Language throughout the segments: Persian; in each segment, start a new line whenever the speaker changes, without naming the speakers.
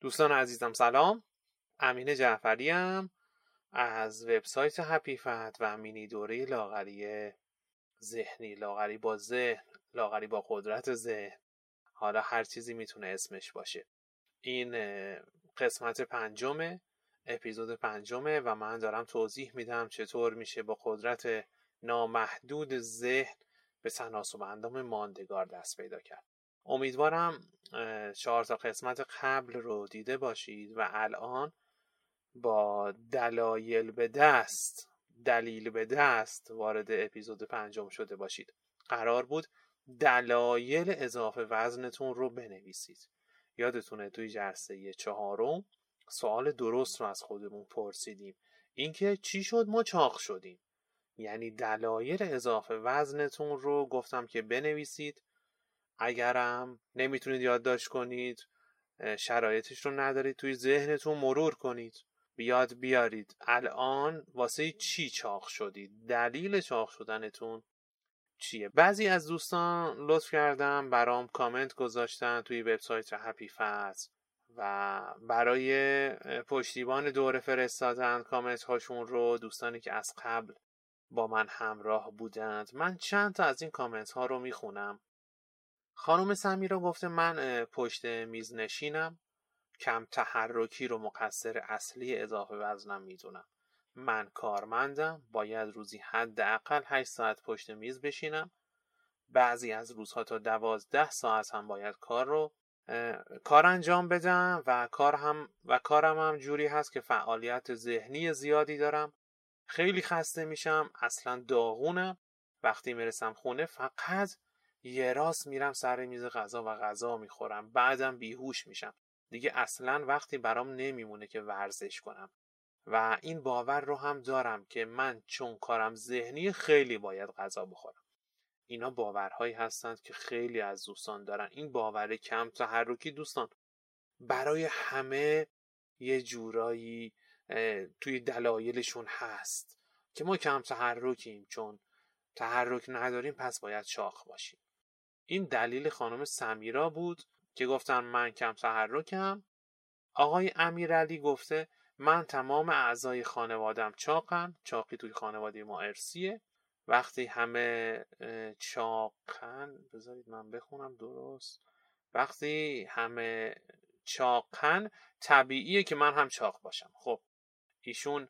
دوستان عزیزم سلام. امین جعفری از وبسایت هپیفت و مینی دوره لاغری ذهنی لاغری با ذهن لاغری با قدرت ذهن. حالا هر چیزی می‌تونه اسمش باشه. این قسمت پنجمه اپیزود پنجمه و من دارم توضیح میدم چطور میشه با قدرت نامحدود ذهن به تناسب اندام ماندگار دست پیدا کرد. امیدوارم چهار تا قسمت قبل رو دیده باشید و الان با دلایل به دست دلیل به دست وارد اپیزود پنجم شده باشید. قرار بود دلایل اضافه وزنتون رو بنویسید. یادتونه توی جلسه چهارم سوال درست رو از خودمون پرسیدیم. اینکه چی شد ما چاق شدیم. یعنی دلایل اضافه وزنتون رو گفتم که بنویسید. اگرم نمی‌تونید یادداشت کنید شرایطش رو ندارید توی ذهنتون مرور کنید. بیاد بیارید. الان واسه چی چاق شدید؟ دلیل چاق شدنتون چیه؟ بعضی از دوستان لطف کردم برام کامنت گذاشتن توی وبسایت هپی فاز و برای پشتیبان دوره فرستادن کامنت هاشون رو دوستانی که از قبل با من همراه بودند. من چند تا از این کامنت ها رو می‌خونم. خانم سمیرا گفته من پشت میز نشینم. کم تحرکی رو مقصر اصلی اضافه وزنم می‌دونم. من کارمندم. باید روزی حداقل 8 ساعت پشت میز بشینم. بعضی از روزها تا دوازده ساعت هم باید کار رو کار انجام بدم و کار هم و کارم هم جوری هست که فعالیت ذهنی زیادی دارم. خیلی خسته میشم. اصلا داغونم. وقتی می‌رسم خونه فقط یه راست میرم سر میز غذا و غذا می‌خورم بعدم بیهوش میشم. دیگه اصلا وقتی برام نمیمونه که ورزش کنم. و این باور رو هم دارم که من چون کارم ذهنی خیلی باید غذا بخورم. اینا باورهایی هستند که خیلی از دوستان دارن. این باور کم تحرکی دوستان. برای همه یه جورایی توی دلایلشون هست که ما کم تحرکیم. چون تحرک نداریم پس باید شاخ باشیم. این دلیل خانم سمیرا بود که گفتن من کم تحرکم. آقای امیرعلی گفته من تمام اعضای خانوادم چاقن چاقی توی خانواده ما ارسیه وقتی همه چاقن بذارید من بخونم درست. وقتی همه چاقن طبیعیه که من هم چاق باشم. خب ایشون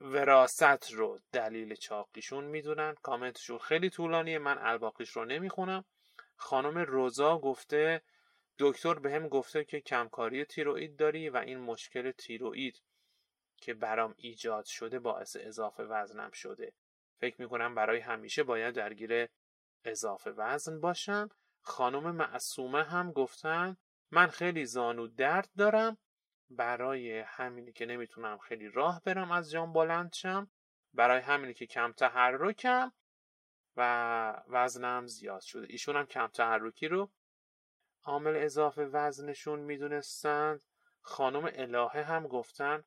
وراست رو دلیل چاقیشون می‌دونن. کامنتشون خیلی طولانیه. من الباقیش رو نمی‌خونم. خانم روزا گفته دکتر به هم گفته که کمکاری تیروئید داری و این مشکل تیروئید که برام ایجاد شده باعث اضافه وزنم شده. فکر می‌کنم برای همیشه باید درگیر اضافه وزن باشم. خانم معصومه هم گفتن من خیلی زانو درد دارم برای همینی که نمی‌تونم خیلی راه برم از جام بلند شم برای همینی که کم تحرکم و وزنم زیاد شده. ایشون هم کم تحرکی رو عامل اضافه وزنشون می‌دونستند خانم الهه هم گفتن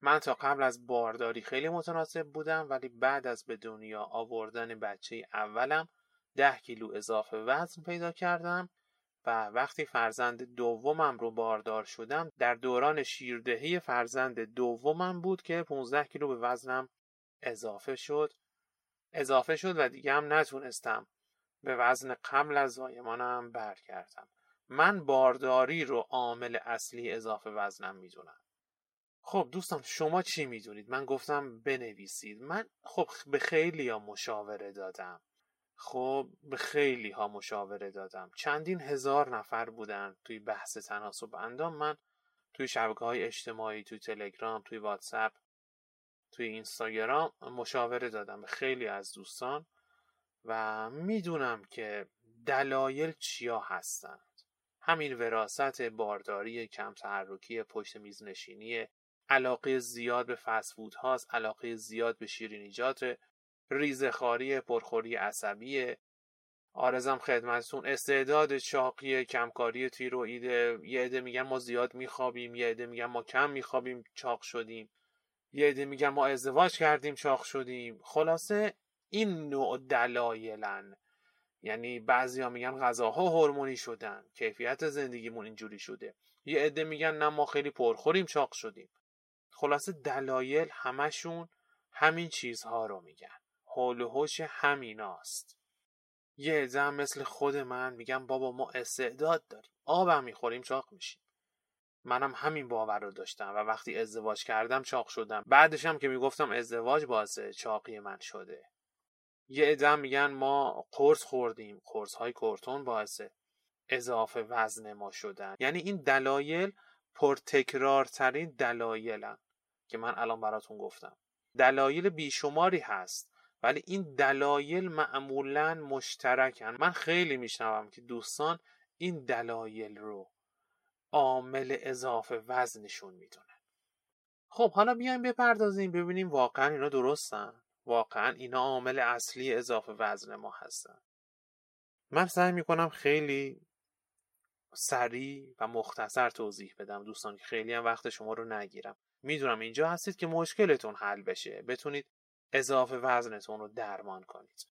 من تا قبل از بارداری خیلی متناسب بودم ولی بعد از به دنیا آوردن بچه اولم ده کیلو اضافه وزن پیدا کردم و وقتی فرزند دومم رو باردار شدم در دوران شیردهی فرزند دومم بود که 15 کیلو به وزنم اضافه شد. اضافه شد و دیگه هم نتونستم. به وزن قبل از زایمانم برگردم. من بارداری رو عامل اصلی اضافه وزنم می‌دونم. خب دوستان شما چی می‌دونید؟ من گفتم بنویسید. من خب به خیلی ها مشاوره دادم. خب به خیلی ها مشاوره دادم. چندین هزار نفر بودن توی بحث تناسب اندام. من توی شبکه های اجتماعی توی تلگرام توی واتساپ توی اینستاگرام مشاوره دادم به خیلی از دوستان و می‌دونم که دلایل چیا هستند. همین وراست بارداری کم تحرکی پشت میز نشینی علاقه زیاد به فسفود هاست علاقه زیاد به شیرینیجات ریزخاری پرخوری عصبی. آرزم خدمتتون. استعداد چاقی کمکاری تیروئید. یه عده میگن ما زیاد میخوابیم یه عده میگن ما کم میخوابیم چاق شدیم. یه عده میگن ما ازدواج کردیم چاق شدیم. خلاصه این نوع دلایلن. یعنی بعضیا میگن غذاها هورمونی شدن. کیفیت زندگیمون اینجوری شده. یه عده میگن نه ما خیلی پرخوریم چاق شدیم. خلاصه دلایل همشون همین چیزها رو میگن. حول و حوش همیناست. یه عده مثل خود من میگن بابا ما استعداد داریم. آبم می‌خوریم چاق میشیم. منم همین باور رو داشتم و وقتی ازدواج کردم چاق شدم. بعدش هم که می‌گفتم ازدواج باعث چاقی من شده. یه عده میگن ما قرص خوردیم قرص های کورتون باعث اضافه وزن ما شدن. یعنی این دلایل پرتکرارترین دلایلن که من الان براتون گفتم. دلایل بیشماری هست ولی این دلایل معمولا مشترکن. من خیلی میشنوم که دوستان این دلایل رو عامل اضافه وزنشون می‌دونن خب حالا بیایم بپردازیم ببینیم واقعا اینا درستن؟ واقعا اینا عامل اصلی اضافه وزن ما هستن؟ من سعی می‌کنم خیلی سریع و مختصر توضیح بدم دوستان که خیلی هم وقت شما رو نگیرم. می‌دونم اینجا هستید که مشکلتون حل بشه. بتونید اضافه وزنتون رو درمان کنید.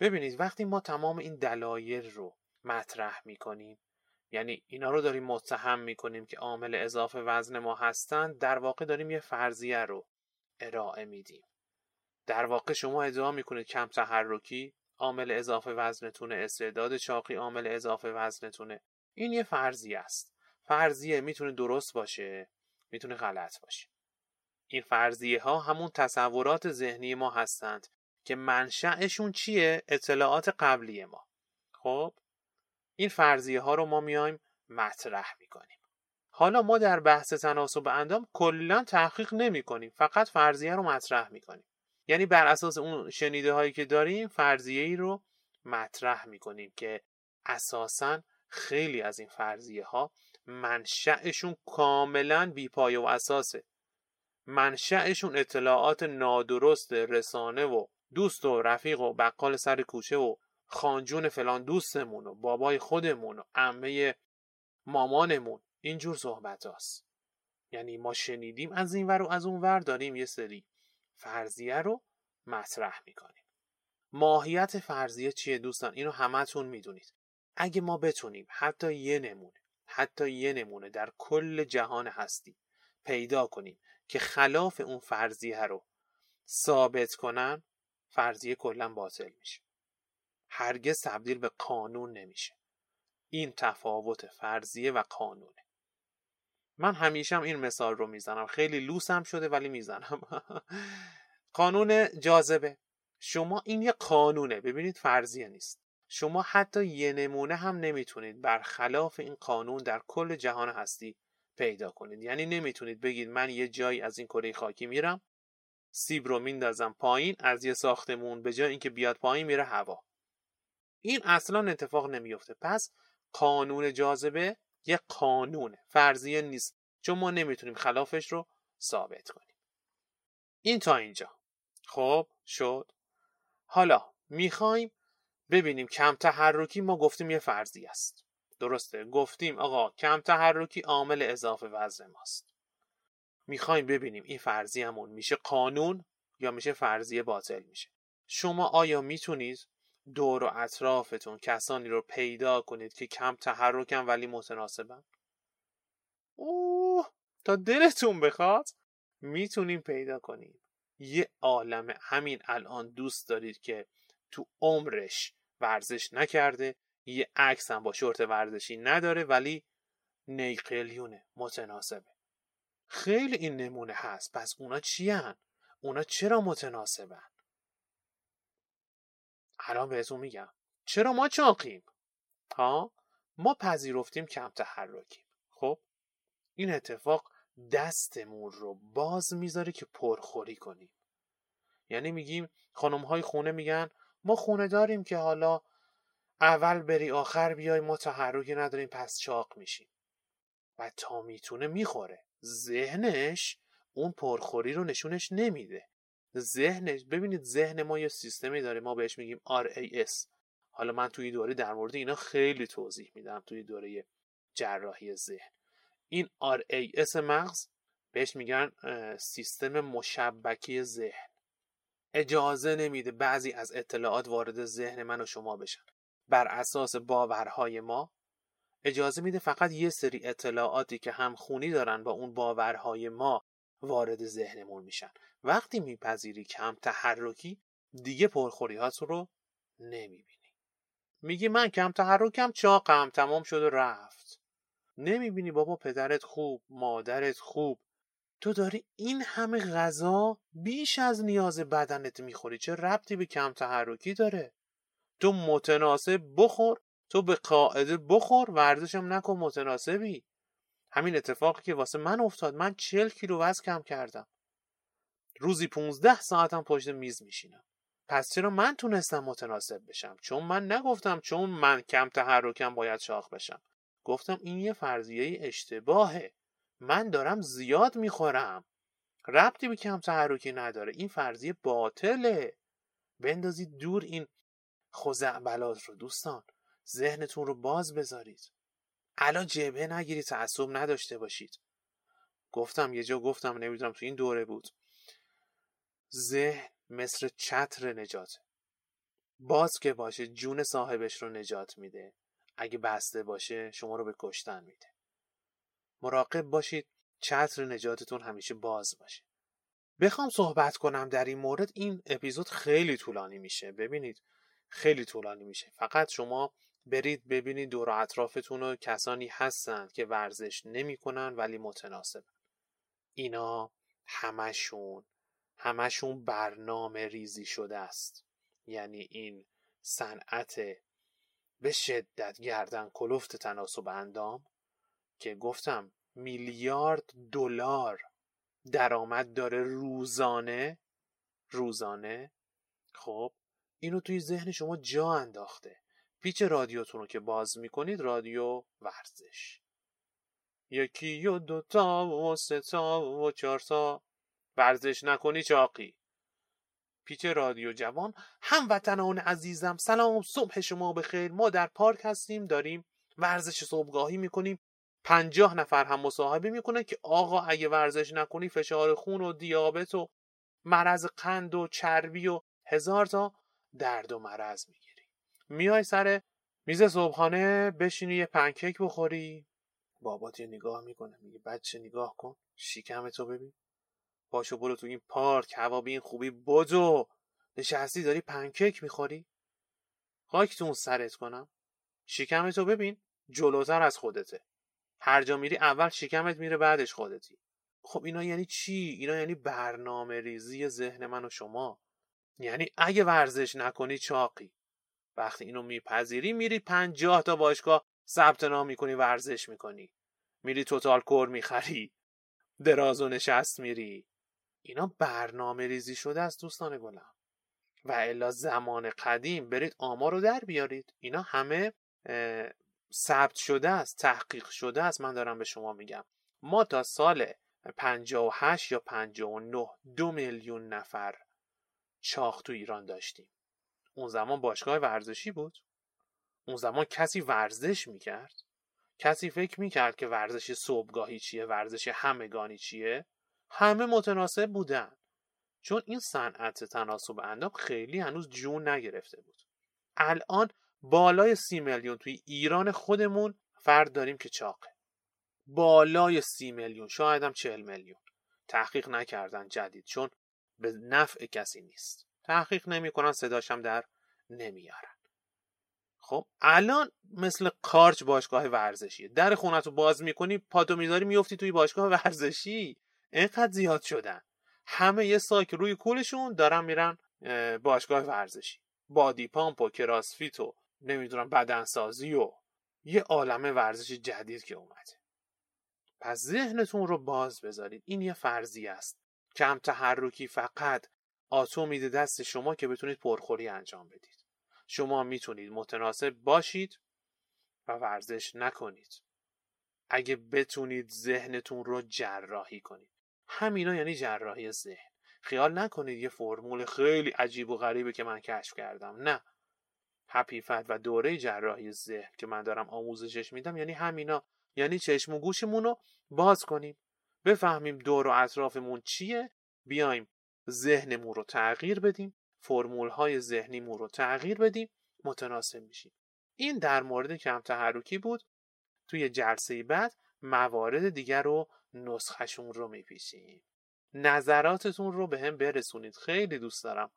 ببینید وقتی ما تمام این دلایل رو مطرح می‌کنیم یعنی اینا رو داریم متهم می‌کنیم که عامل اضافه وزن ما هستند در واقع داریم یه فرضیه رو ارائه میدیم. در واقع شما ادعا می‌کنید کم تحرکی عامل اضافه وزنتونه استعداد چاقی عامل اضافه وزنتونه. این یه فرضیه است. فرضیه می‌تونه درست باشه می‌تونه غلط باشه. این فرضیه ها همون تصورات ذهنی ما هستند که منشأشون چیه؟ اطلاعات قبلی ما. خب؟ این فرضیه ها رو ما میایم مطرح می‌کنیم. حالا ما در بحث تناسب اندام کلا تحقیق نمی کنیم فقط فرضیه رو مطرح می‌کنیم. یعنی بر اساس اون شنیده هایی که داریم فرضیه ای رو مطرح می‌کنیم که اساسا خیلی از این فرضیه ها منشأشون کاملا بیپایه و اساسه. منشأشون اطلاعات نادرست رسانه و دوست و رفیق و بقال سر کوچه و خانجون فلان دوستمون و بابای خودمون و عمه مامانمون. اینجور صحبت هست. یعنی ما شنیدیم از این ور و از اون ور داریم یه سری فرضیه رو مطرح می‌کنیم. ماهیت فرضیه چیه دوستان؟ اینو همتون می‌دونید. اگه ما بتونیم حتی یه نمونه حتی یه نمونه در کل جهان هستی پیدا کنیم که خلاف اون فرضیه رو ثابت کنن فرضیه کلا باطل میشه. هرگز تبدیل به قانون نمیشه. این تفاوت فرضیه و قانونه. من همیشه این مثال رو می‌زنم. خیلی لوسم شده ولی می‌زنم. قانون جاذبه. شما این یه قانونه. ببینید فرضیه نیست. شما حتی یه نمونه هم نمی‌تونید برخلاف این قانون در کل جهان هستی پیدا کنید. یعنی نمی‌تونید بگید من یه جایی از این کره خاکی میرم سیب رو میندازم پایین از یه ساختمون به جای اینکه بیاد پایین میره هوا. این اصلا اتفاق نمیفته پس قانون جاذبه یه قانونه. فرضیه نیست. چون ما نمی‌تونیم خلافش رو ثابت کنیم. این تا اینجا. خب شد. حالا می‌خوایم ببینیم کم تحرکی ما گفتیم یه فرضی است. درسته. گفتیم آقا کم تحرکی عامل اضافه وزن ماست. می‌خوایم ببینیم این فرضی همون میشه قانون یا میشه فرضی باطل میشه. شما آیا می‌تونید دور و اطرافتون کسانی رو پیدا کنید که کم تحرکن ولی متناسبن. اوه تا دلتون بخواد می‌تونیم پیدا کنیم. یه عالم همین الان دوست دارید که تو عمرش ورزش نکرده یه عکس هم با شورت ورزشی نداره ولی نیقلیونه متناسبه. خیلی این نمونه هست پس اونا چی هن؟ اونا چرا متناسبن؟ الان بهتون میگم. چرا ما چاقیم؟ ها؟ ما پذیرفتیم کم تحرکیم. خب؟ این اتفاق دستمون رو باز می‌ذاره که پرخوری کنیم. یعنی میگیم خانم های خونه میگن ما خونه داریم که حالا اول بری آخر بیای ما تحرکی نداریم پس چاق میشیم. و تا می‌تونه می‌خوره. ذهنش اون پرخوری رو نشونش نمیده. ذهنش ببینید ذهن ما یه سیستمی داره ما بهش میگیم RAS حالا من توی دوره در مورد اینا خیلی توضیح میدم توی دوره جراحی ذهن. این RAS مغز بهش میگن سیستم مشبکی ذهن. اجازه نمیده بعضی از اطلاعات وارد ذهن من و شما بشن. بر اساس باورهای ما اجازه میده فقط یه سری اطلاعاتی که هم خونی دارن با اون باورهای ما وارد ذهنمون میشن. وقتی میپذیری کم تحرکی دیگه پرخوریهات رو نمی‌بینی. میگی من کم تحرکم چاقم تمام شد و رفت. نمی‌بینی بابا پدرت خوب مادرت خوب. تو داری این همه غذا بیش از نیاز بدنت می‌خوری. چه ربطی به کم تحرکی داره؟ تو متناسب بخور تو به قاعده بخور ورزشم نکن متناسبی. همین اتفاقی که واسه من افتاد. من چل کیلو وزن کم کردم. روزی 15 ساعتم پشت میز میشینم. پس چرا من تونستم متناسب بشم؟ چون من نگفتم چون من کم تحرکم باید شاخ بشم. گفتم این یه فرضیه اشتباهه. من دارم زیاد می‌خورم. ربطی به کم تحرکی نداره. این فرضیه باطله. بندازید دور این خزعبلات رو دوستان. ذهنتون رو باز بذارید. الان جبهه نگیرید تعصب نداشته باشید. گفتم یه جا گفتم نمی‌دونم تو این دوره بود. ذهن مثل چتر نجات. باز که باشه جون صاحبش رو نجات میده. اگه بسته باشه شما رو به کشتن میده. مراقب باشید چتر نجاتتون همیشه باز باشه. بخوام صحبت کنم در این مورد. این اپیزود خیلی طولانی میشه. ببینید خیلی طولانی میشه. فقط شما برید ببینید دور اطرافتون رو کسانی هستند که ورزش نمی‌کنن ولی متناسب اینا همشون همشون برنامه ریزی شده است. یعنی این صنعت به شدت گردن کلفت تناسب اندام که گفتم میلیارد دلار درآمد داره روزانه روزانه. خب اینو توی ذهن شما جا انداخته. پیچ رادیوتون رو که باز می‌کنید رادیو ورزش. یکی و دوتا و ستا و چارتا ورزش نکنی چاقی. پیچ رادیو جوان هموطنان عزیزم سلام صبح شما بخیر. ما در پارک هستیم داریم ورزش صبحگاهی می‌کنیم. پنجاه نفر هم مصاحبه می‌کنه که آقا اگه ورزش نکنی فشار خون و دیابت و مرض قند و چربی و هزار تا درد و مرض می‌گیری میای سر میز صبحانه بشینی یه پنکیک بخوری؟ بابات یه نگاه می‌کنه میگه بچه نگاه کن شکم تو ببین. پاشو برو تو این پارک هوا به این خوبی بدو نشستی داری پنکیک می‌خوری؟ خاک سرت کنم. شکم تو ببین جلوتر از خودته. هر جا میری اول شکمت میره بعدش خودتی. خب اینا یعنی چی؟ اینا یعنی برنامه ریزی ذهن من و شما. یعنی اگه ورزش نکنی چاقی. وقتی اینو میپذیری میری پنجاه تا باشگاه ثبت نام می‌کنی ورزش می‌کنی. میری توتال کور می‌خری. دراز و نشست میری. اینا برنامه ریزی شده از دوستان گلم. و الا زمان قدیم برید آمار رو در بیارید. اینا همه ثبت شده است تحقیق شده است من دارم به شما میگم. ما تا سال 58 یا 59 دو میلیون نفر چاخ تو ایران داشتیم. اون زمان باشگاه ورزشی بود. اون زمان کسی ورزش می‌کرد. کسی فکر می‌کرد که ورزش صبحگاهی چیه ورزش همگانی چیه؟ همه متناسب بودن. چون این صنعت تناسب اندام خیلی هنوز جون نگرفته بود. الان بالای سی میلیون توی ایران خودمون فرد داریم که چاقه. بالای سی میلیون شاید هم چهل میلیون. تحقیق نکردن جدید چون به نفع کسی نیست. تحقیق نمی‌کنن صداشم در نمیارن. خب الان مثل کارچ باشگاه ورزشی در خونت رو باز می‌کنی پاتو می‌ذاری میفتی توی باشگاه ورزشی. اینقدر زیاد شدن. همه یه ساک روی کولشون دارن میرن باشگاه ورزشی. بادی پامپ و کراسفیت و نمی‌دونم بدنسازی و یه عالم ورزش جدید که اومده. پس ذهنتون رو باز بذارید. این یه فرضی است. کم تحرکی فقط آتو میده دست شما که بتونید پرخوری انجام بدید. شما می‌تونید متناسب باشید و ورزش نکنید. اگه بتونید ذهنتون رو جراحی کنید. همینا یعنی جراحی ذهن. خیال نکنید یه فرمول خیلی عجیب و غریبه که من کشف کردم. نه. حپیفت و دوره جراحی ذهن که من دارم آموزشش میدم یعنی همینا. یعنی چشم و گوشمون رو باز کنیم. بفهمیم دور و اطرافمون چیه بیایم ذهنمون رو تغییر بدیم فرمول های ذهنیمون رو تغییر بدیم متناسب میشیم. این در مورد کم تحرکی بود. توی جلسه بعد موارد دیگر رو نسخشون رو میپیشیم نظراتتون رو به هم برسونید. خیلی دوست دارم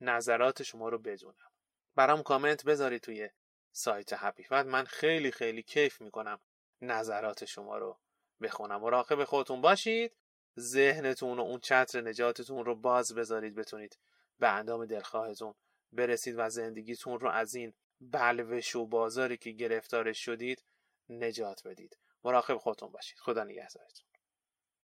نظرات شما رو بدونم. برام کامنت بذارید توی سایت هپی من خیلی خیلی کیف می‌کنم نظرات شما رو بخونم. مراقب خودتون باشید. ذهنتون و اون چتر نجاتتون رو باز بذارید بتونید به اندام دلخواهتون برسید و زندگیتون رو از این بلوش و بازاری که گرفتارش شدید نجات بدید. مراقب خودتون باشید. خدا نگهدارتون.